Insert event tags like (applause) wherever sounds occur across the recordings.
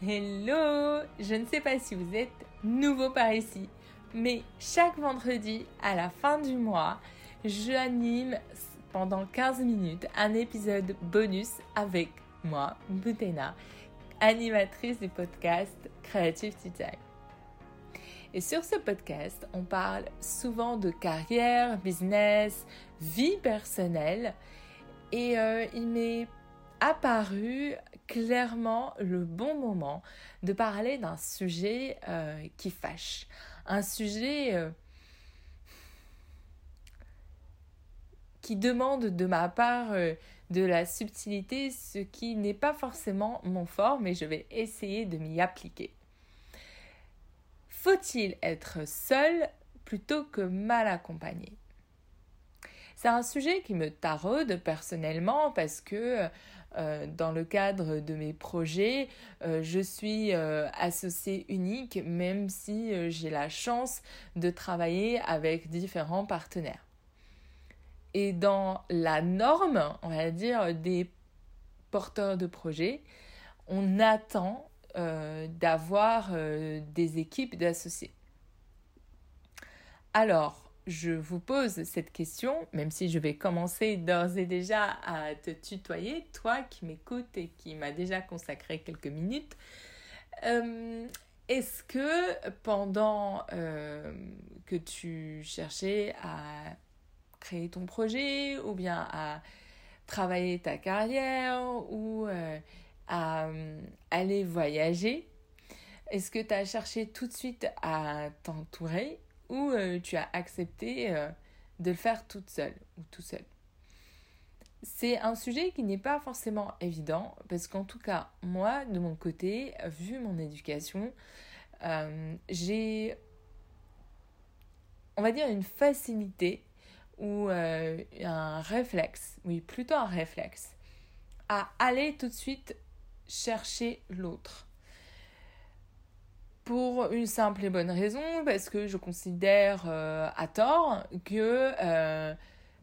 Hello Je ne sais pas si vous êtes nouveau par ici, mais chaque vendredi, à la fin du mois, j'anime pendant 15 minutes un épisode bonus avec moi, Boutena, animatrice du podcast Creative Tea Time. Et sur ce podcast, on parle souvent de carrière, business, vie personnelle. Et euh, il m'est apparu clairement le bon moment de parler d'un sujet euh, qui fâche, un sujet euh, qui demande de ma part euh, de la subtilité, ce qui n'est pas forcément mon fort, mais je vais essayer de m'y appliquer. Faut-il être seul plutôt que mal accompagné? C'est un sujet qui me taraude personnellement parce que euh, dans le cadre de mes projets, euh, je suis euh, associée unique même si j'ai la chance de travailler avec différents partenaires. Et dans la norme, on va dire, des porteurs de projets, on attend d'avoir des équipes d'associés. Alors, je vous pose cette question, même si je vais commencer d'ores et déjà à te tutoyer, toi qui m'écoutes et qui m'a déjà consacré quelques minutes. Euh, est-ce que pendant euh, que tu cherchais à créer ton projet ou bien à travailler ta carrière ou euh, à aller voyager, est-ce que tu as cherché tout de suite à t'entourer ou euh, tu as accepté euh, de le faire toute seule ou tout seul. C'est un sujet qui n'est pas forcément évident parce qu'en tout cas, moi, de mon côté, vu mon éducation, euh, j'ai, on va dire, une facilité ou un réflexe, oui, plutôt un réflexe, à aller tout de suite chercher l'autre pour une simple et bonne raison, parce que je considère euh, à tort que euh,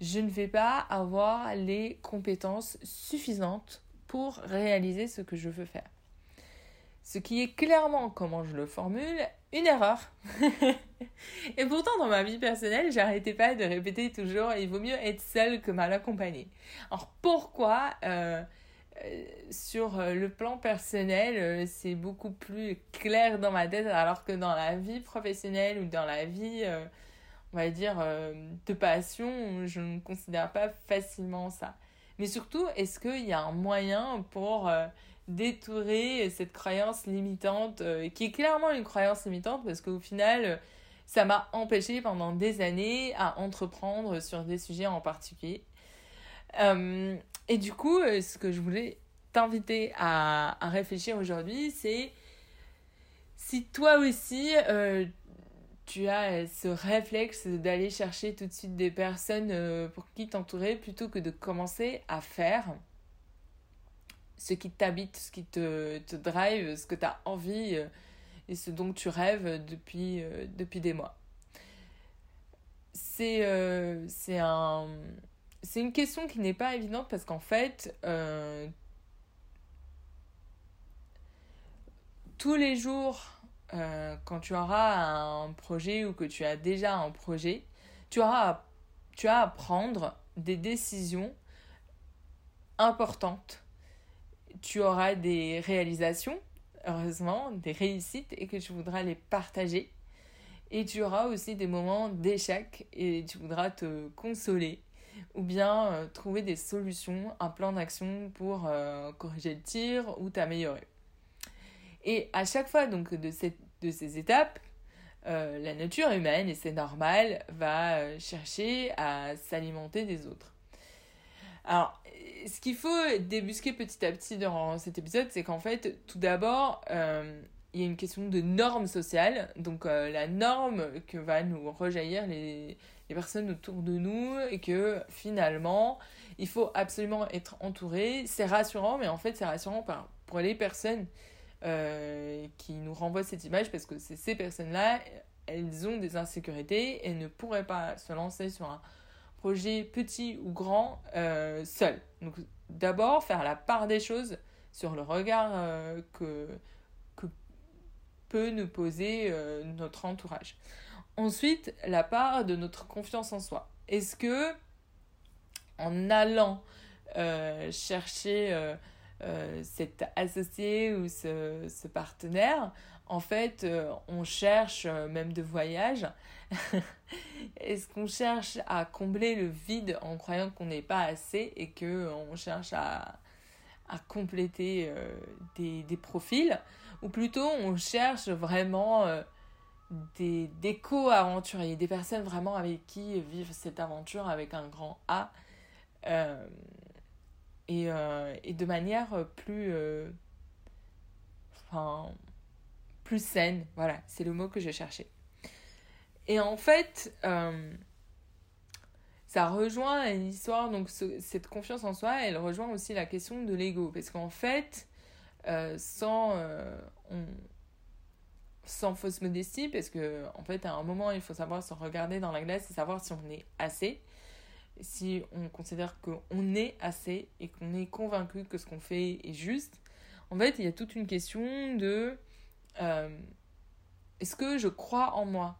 je ne vais pas avoir les compétences suffisantes pour réaliser ce que je veux faire. Ce qui est clairement, comment je le formule, une erreur. (laughs) et pourtant, dans ma vie personnelle, j'arrêtais pas de répéter toujours, il vaut mieux être seul que mal accompagné. Alors pourquoi euh, euh, sur euh, le plan personnel, euh, c'est beaucoup plus clair dans ma tête, alors que dans la vie professionnelle ou dans la vie, on va dire, de passion, je ne considère pas facilement ça. Mais surtout, est-ce qu'il y a un moyen pour détourer cette croyance limitante, qui est clairement une croyance limitante, parce qu'au final, ça m'a empêché pendant des années à entreprendre sur des sujets en particulier. Et du coup, euh, ce que je voulais t'inviter à, réfléchir aujourd'hui, c'est si toi aussi, euh, tu as ce réflexe d'aller chercher tout de suite des personnes euh, pour qui t'entourer plutôt que de commencer à faire ce qui t'habite, ce qui te, te drive, ce que tu as envie et ce dont tu rêves depuis, depuis des mois. C'est c'est un c'est une question qui n'est pas évidente parce qu'en fait, euh, tous les jours, euh, quand tu auras un projet ou que tu as déjà un projet, tu auras tu as à prendre des décisions importantes. Tu auras des réalisations, heureusement, des réussites et que tu voudras les partager. Et tu auras aussi des moments d'échec et tu voudras te consoler ou bien euh, trouver des solutions, un plan d'action pour euh, corriger le tir ou t'améliorer. Et à chaque fois donc de, cette, de ces étapes, euh, la nature humaine, et c'est normal, va chercher à s'alimenter des autres. Alors, ce qu'il faut débusquer petit à petit dans cet épisode, c'est qu'en fait, tout d'abord, il y a une question de norme sociale, donc la norme que va nous rejaillir les, personnes autour de nous et que finalement il faut absolument être entouré. C'est rassurant, mais en fait c'est rassurant pour les personnes euh, qui nous renvoient cette image parce que c'est ces personnes-là, elles ont des insécurités et ne pourraient pas se lancer sur un projet petit ou grand euh, seul. Donc d'abord faire la part des choses sur le regard que peut nous poser notre entourage. Ensuite, la part de notre confiance en soi. Est-ce que en allant chercher cet associé ou ce, ce partenaire, en fait, euh, on cherche, euh, même de voyage, (laughs) est-ce qu'on cherche à combler le vide en croyant qu'on n'est pas assez et qu'on euh, cherche à, à compléter des, des, profils? Ou plutôt, on cherche vraiment des, des co-aventuriers, des personnes vraiment avec qui vivre cette aventure avec un grand A et, et, de manière plus... Enfin plus saine. Voilà, c'est le mot que je cherchais. Et en fait, euh, ça rejoint une histoire, donc cette confiance en soi, elle rejoint aussi la question de l'ego. Parce qu'en fait, euh, sans, euh, sans fausse modestie, parce que en fait, à un moment, il faut savoir se regarder dans la glace et savoir si on est assez. Si on considère qu'on est assez et qu'on est convaincu que ce qu'on fait est juste. En fait, il y a toute une question de euh, est-ce que je crois en moi?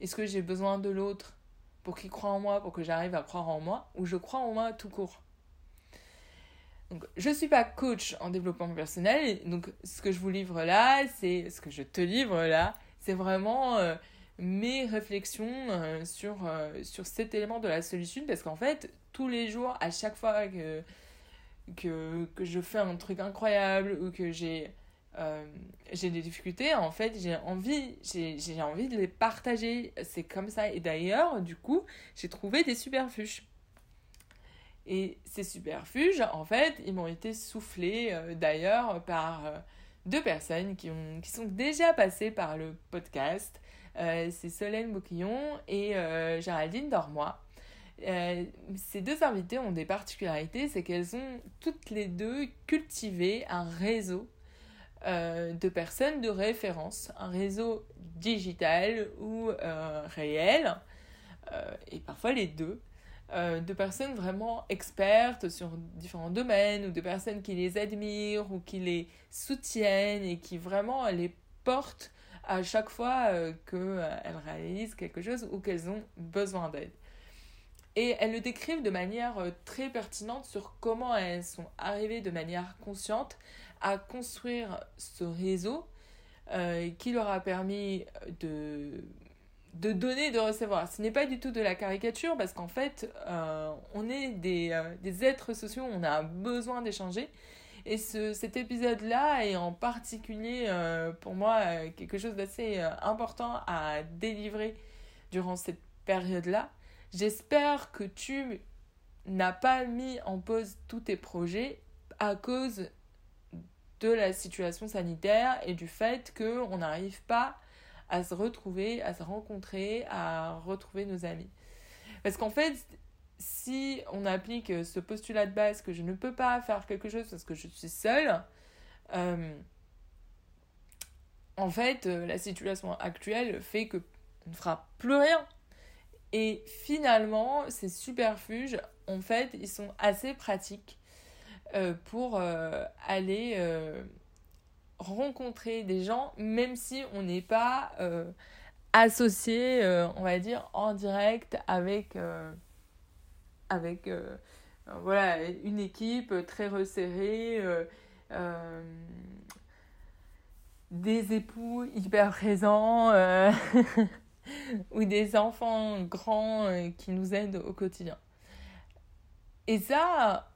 Est-ce que j'ai besoin de l'autre pour qu'il croit en moi, pour que j'arrive à croire en moi? Ou je crois en moi tout court? Je ne suis pas coach en développement personnel, donc ce que je vous livre là, c'est ce que je te livre là, c'est vraiment euh, mes réflexions euh, sur, sur cet élément de la solution, parce qu'en fait, tous les jours, à chaque fois que, je fais un truc incroyable ou que j'ai euh, j'ai des difficultés, en fait, j'ai envie, j'ai envie de les partager. C'est comme ça. Et d'ailleurs, du coup, j'ai trouvé des superfuges. Et ces superfuges, en fait, ils m'ont été soufflés euh, d'ailleurs par euh, deux personnes qui, ont, qui sont déjà passées par le podcast. c'est Solène Bouquillon et Géraldine Dormois. ces deux invitées ont des particularités, c'est qu'elles ont toutes les deux cultivé un réseau euh, de personnes de référence, un réseau digital ou euh, réel, euh, et parfois les deux, de personnes vraiment expertes sur différents domaines, ou de personnes qui les admirent, ou qui les soutiennent, et qui vraiment les portent à chaque fois qu'elles réalisent quelque chose ou qu'elles ont besoin d'aide. Et elles le décrivent de manière très pertinente sur comment elles sont arrivées de manière consciente à construire ce réseau euh, qui leur a permis de, de donner de recevoir. Ce n'est pas du tout de la caricature parce qu'en fait, euh, on est des, euh, des, êtres sociaux, on a besoin d'échanger. Et ce, cet épisode-là est en particulier pour moi quelque chose d'assez important à délivrer durant cette période-là. J'espère que tu n'as pas mis en pause tous tes projets à cause de la situation sanitaire et du fait qu'on n'arrive pas à se retrouver, à se rencontrer, à retrouver nos amis. Parce qu'en fait, si on applique ce postulat de base que je ne peux pas faire quelque chose parce que je suis seule, euh, en fait, la situation actuelle fait qu'on ne fera plus rien. Et finalement, ces superfuges, en fait, ils sont assez pratiques euh, pour euh, aller euh, rencontrer des gens, même si on n'est pas associé, on va dire, en direct avec, avec voilà, une équipe très resserrée, des époux hyper présents (laughs) ou des enfants grands qui nous aident au quotidien. Et ça,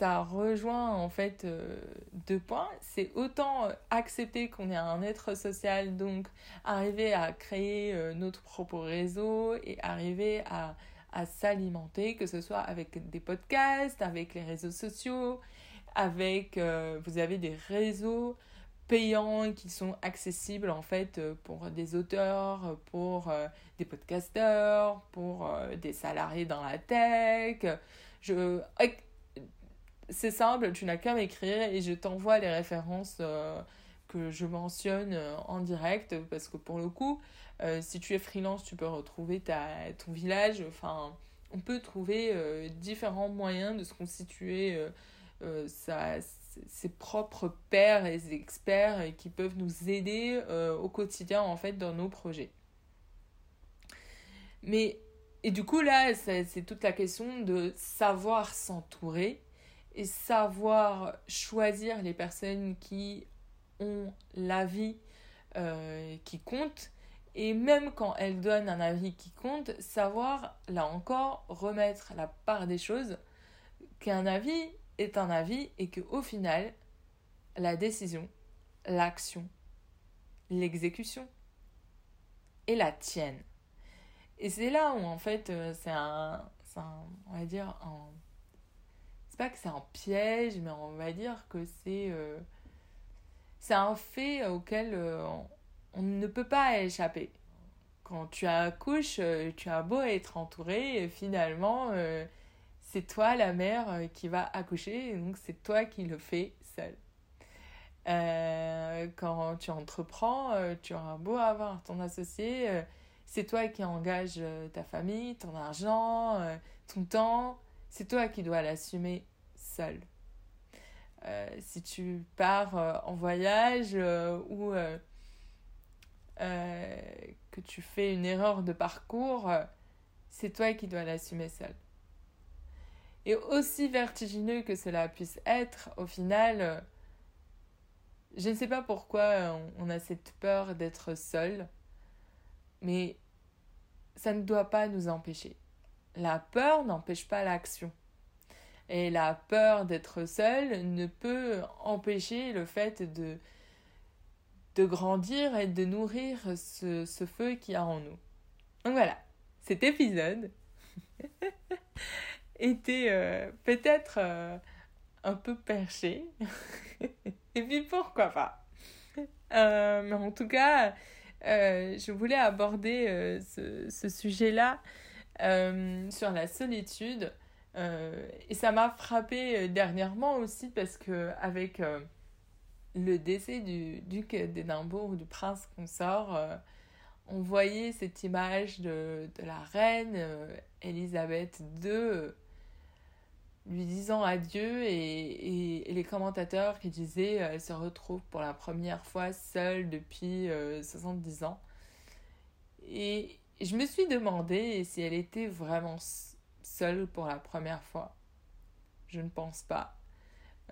ça rejoint en fait euh, deux points. C'est autant euh, accepter qu'on est un être social, donc arriver à créer euh, notre propre réseau et arriver à, à s'alimenter, que ce soit avec des podcasts, avec les réseaux sociaux, avec, vous avez des réseaux payants qui sont accessibles en fait pour des auteurs, pour des podcasteurs, pour des salariés dans la tech. Je, c'est simple, tu n'as qu'à m'écrire et je t'envoie les références euh, que je mentionne euh, en direct parce que pour le coup, euh, si tu es freelance, tu peux retrouver ta, ton village. Enfin, on peut trouver différents moyens de se constituer sa, ses propres pairs et experts qui peuvent nous aider au quotidien en fait dans nos projets. Mais et du coup là c'est toute la question de savoir s'entourer et savoir choisir les personnes qui ont l'avis euh, qui compte et même quand elles donnent un avis qui compte, savoir là encore remettre la part des choses qu'un avis est un avis et que au final la décision, l'action, l'exécution est la tienne. Et c'est là où en fait euh, c'est un, on va dire un que c'est un piège, mais on va dire que c'est euh, c'est un fait auquel euh, on, ne peut pas échapper. Quand tu accouches, euh, tu as beau être entouré, finalement, c'est toi la mère qui va accoucher, donc c'est toi qui le fais seul. quand tu entreprends, tu auras beau avoir ton associé, c'est toi qui engage ta famille, ton argent, ton temps, c'est toi qui dois l'assumer seul. Euh, si tu pars euh, en voyage euh, ou que tu fais une erreur de parcours, c'est toi qui dois l'assumer seul. Et aussi vertigineux que cela puisse être, au final, je ne sais pas pourquoi on a cette peur d'être seul, mais ça ne doit pas nous empêcher. La peur n'empêche pas l'action. Et la peur d'être seul ne peut empêcher le fait de, grandir et de nourrir ce, feu qu'il y a en nous. Donc voilà, cet épisode (laughs) était euh, peut-être euh, un peu perché. (laughs) et puis pourquoi pas? Euh, Mais en tout cas, je voulais aborder ce sujet-là sur la solitude euh, et ça m'a frappé euh, dernièrement aussi parce que avec euh, le décès du duc d'Édimbourg, du prince consort, on voyait cette image de, de la reine Elisabeth II lui disant adieu et, et, les commentateurs qui disaient elle se retrouve pour la première fois seule depuis 70 ans. Et je me suis demandé si elle était vraiment seule pour la première fois. Je ne pense pas.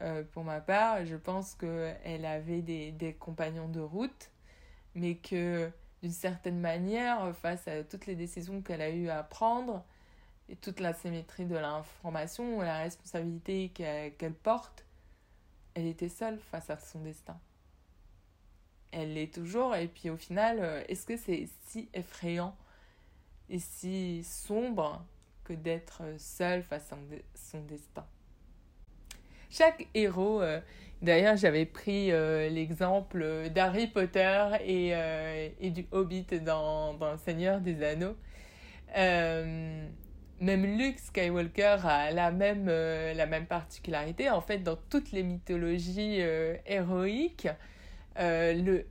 Euh, pour ma part, je pense qu'elle avait des, compagnons de route, mais que d'une certaine manière, face à toutes les décisions qu'elle a eu à prendre, et toute la symétrie de l'information, la responsabilité qu'elle porte, elle était seule face à son destin. Elle l'est toujours, et puis au final, euh, est-ce que c'est si effrayant et si sombre d'être seul face à son destin. Chaque héros, euh, d'ailleurs j'avais pris euh, l'exemple d'Harry Potter et, euh, et, du Hobbit dans, dans Seigneur des Anneaux. même Luke Skywalker a la même, la même particularité. En fait, dans toutes les mythologies héroïques, le,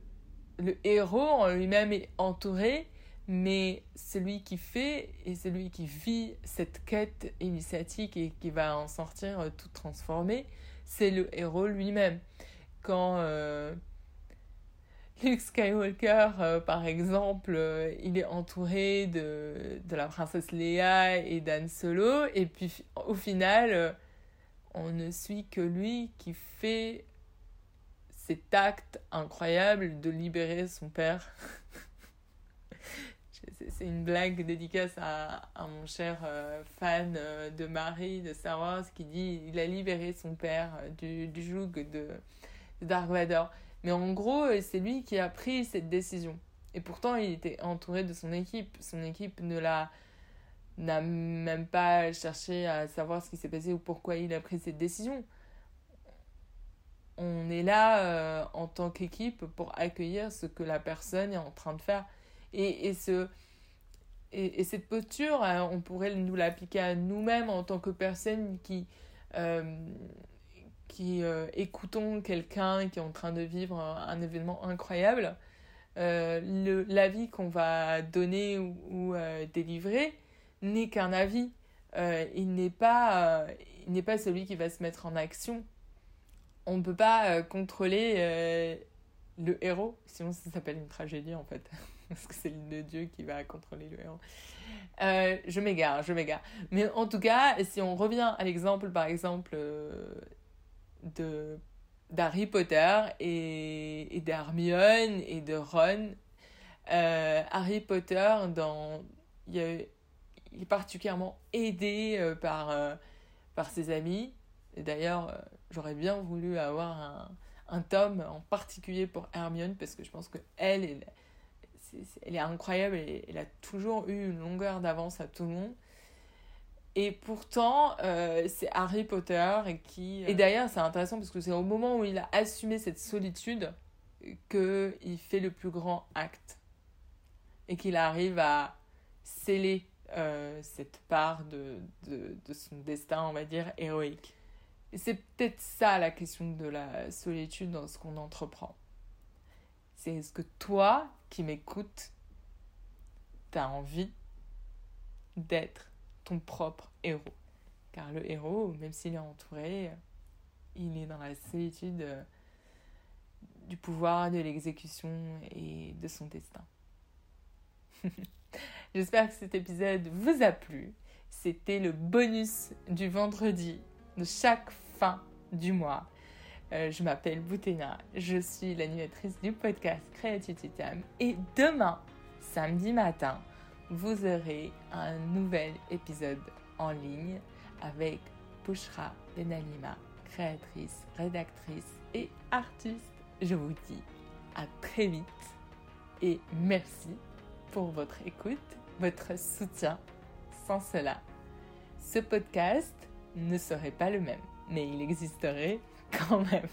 le héros en lui-même est entouré mais celui qui fait et celui qui vit cette quête initiatique et qui va en sortir euh, tout transformé, c'est le héros lui-même. Quand euh, Luke Skywalker, euh, par exemple, il est entouré de, de la princesse Leia et d'Anne Solo, et puis au final, on ne suit que lui qui fait cet acte incroyable de libérer son père (laughs) c'est une blague dédicace à, à mon cher euh, fan euh, de Marie de Star Wars qui dit il a libéré son père euh, du, du joug de, de, Dark Vador. Mais en gros, c'est lui qui a pris cette décision. Et pourtant, il était entouré de son équipe. Son équipe ne l'a n'a même pas cherché à savoir ce qui s'est passé ou pourquoi il a pris cette décision. On est là en tant qu'équipe pour accueillir ce que la personne est en train de faire. Et, et ce, et, cette posture, hein, on pourrait nous l'appliquer à nous-mêmes en tant que personnes qui, euh, qui euh, écoutons quelqu'un qui est en train de vivre un, événement incroyable. Euh, l'avis qu'on va donner ou, délivrer n'est qu'un avis. il n'est pas, il n'est pas celui qui va se mettre en action. on ne peut pas contrôler le héros, sinon ça s'appelle une tragédie en fait. (laughs) (laughs) Parce que c'est le dieu qui va contrôler le héros. Euh, je m'égare, je m'égare. Mais en tout cas, si on revient à l'exemple, par exemple, euh, de d'Harry Potter et, et d'Hermione et de Ron, euh, Harry Potter, dans, il, est particulièrement aidé par, par ses amis. D'ailleurs, j'aurais bien voulu avoir un, un tome en particulier pour Hermione parce que je pense que elle, elle, est incroyable, elle a toujours eu une longueur d'avance à tout le monde. Et pourtant, euh, c'est Harry Potter qui... Et d'ailleurs, c'est intéressant parce que c'est au moment où il a assumé cette solitude qu'il fait le plus grand acte. Et qu'il arrive à sceller euh, cette part de, de, de, son destin, on va dire, héroïque. C'est peut-être ça la question de la solitude dans ce qu'on entreprend. C'est est-ce que toi, qui m'écoutes, t'as envie d'être ton propre héros Car le héros, même s'il est entouré, il est dans la solitude du pouvoir, de l'exécution et de son destin. (laughs) J'espère que cet épisode vous a plu. C'était le bonus du vendredi de chaque fin du mois. Euh, je m'appelle Boutena, je suis l'animatrice du podcast Creativity Time et demain, samedi matin, vous aurez un nouvel épisode en ligne avec Pushra Benalima, créatrice, rédactrice et artiste. Je vous dis à très vite et merci pour votre écoute, votre soutien. Sans cela, ce podcast ne serait pas le même mais il existerait (laughs) quand même.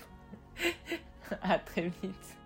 à très vite.